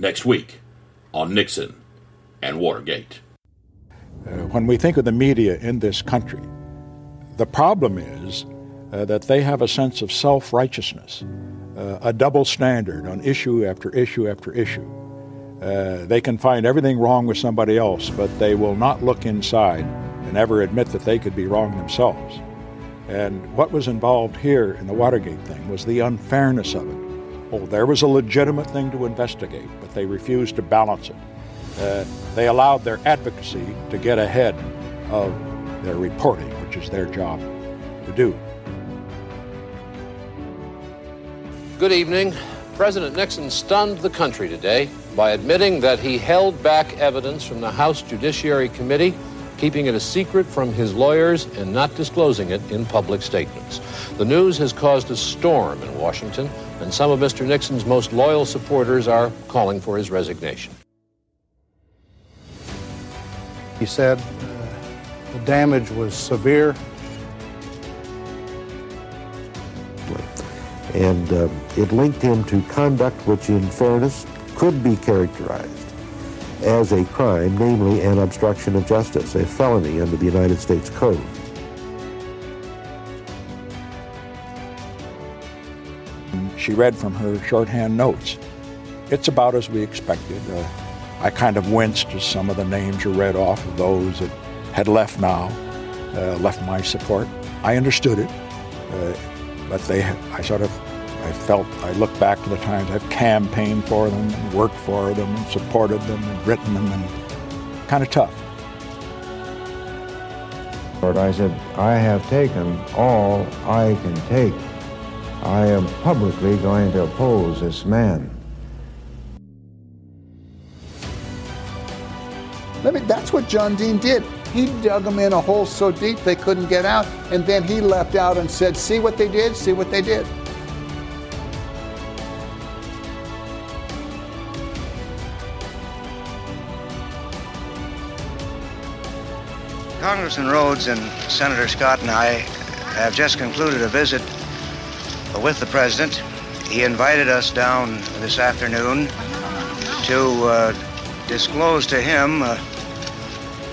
next week on Nixon and Watergate. Uh, when we think of the media in this country, the problem is uh, that they have a sense of self righteousness, uh, a double standard on issue after issue after issue. Uh, they can find everything wrong with somebody else, but they will not look inside and ever admit that they could be wrong themselves. And what was involved here in the Watergate thing was the unfairness of it. Oh, there was a legitimate thing to investigate, but they refused to balance it. Uh, they allowed their advocacy to get ahead of their reporting, which is their job to do. Good evening. President Nixon stunned the country today by admitting that he held back evidence from the House Judiciary Committee, keeping it a secret from his lawyers and not disclosing it in public statements. The news has caused a storm in Washington, and some of Mr. Nixon's most loyal supporters are calling for his resignation. He said uh, the damage was severe. And uh, it linked him to conduct which, in fairness, could be characterized as a crime, namely an obstruction of justice, a felony under the United States Code. She read from her shorthand notes. It's about as we expected. Uh, I kind of winced as some of the names were read off of those that had left now, uh, left my support. I understood it, uh, but they, I sort of, I felt, I look back to the times I've campaigned for them, and worked for them, and supported them, and written them, and kind of tough. Lord, I said, I have taken all I can take. I am publicly going to oppose this man. Let me, that's what John Dean did. He dug them in a hole so deep they couldn't get out, and then he leapt out and said, See what they did? See what they did. Congressman Rhodes and Senator Scott and I have just concluded a visit with the President. He invited us down this afternoon to uh, disclose to him uh,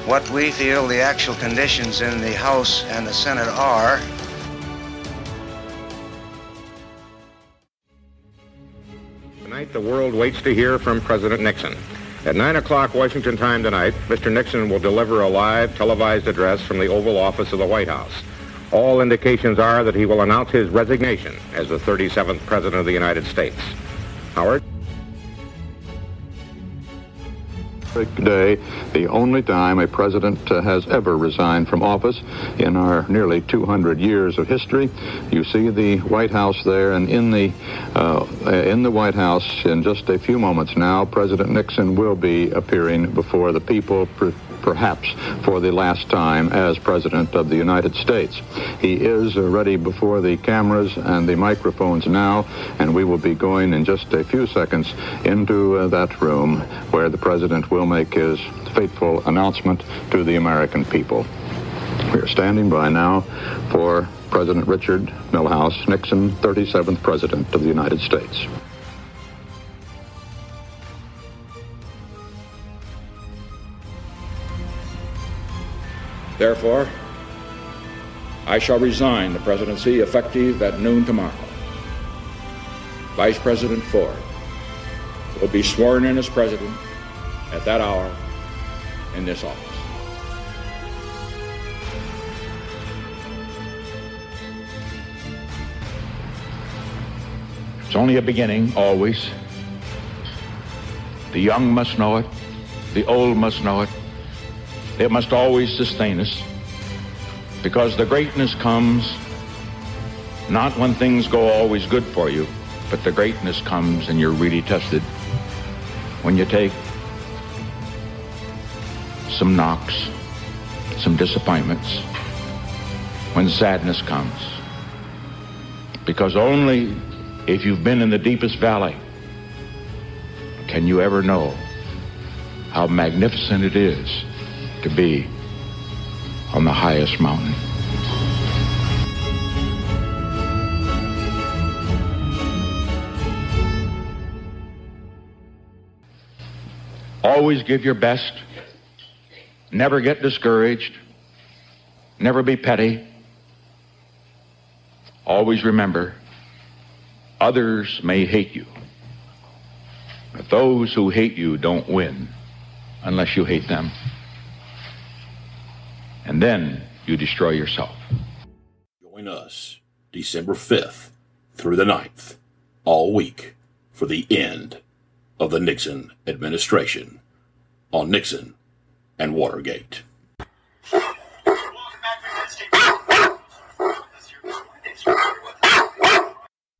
what we feel the actual conditions in the House and the Senate are. Tonight, the world waits to hear from President Nixon. At 9 o'clock Washington time tonight, Mr. Nixon will deliver a live televised address from the Oval Office of the White House. All indications are that he will announce his resignation as the 37th President of the United States. Howard? Today, the only time a president uh, has ever resigned from office in our nearly 200 years of history. You see the White House there, and in the uh, in the White House, in just a few moments now, President Nixon will be appearing before the people perhaps for the last time as President of the United States. He is ready before the cameras and the microphones now, and we will be going in just a few seconds into uh, that room where the President will make his fateful announcement to the American people. We are standing by now for President Richard Milhous Nixon, 37th President of the United States. Therefore, I shall resign the presidency effective at noon tomorrow. Vice President Ford will be sworn in as president at that hour in this office. It's only a beginning, always. The young must know it, the old must know it, it must always sustain us because the greatness comes not when things go always good for you, but the greatness comes and you're really tested when you take some knocks, some disappointments, when sadness comes. Because only if you've been in the deepest valley can you ever know how magnificent it is to be on the highest mountain. Always give your best. Never get discouraged. Never be petty. Always remember, others may hate you, but those who hate you don't win unless you hate them. And then you destroy yourself. Join us December 5th through the 9th, all week, for the end of the Nixon administration on Nixon and Watergate.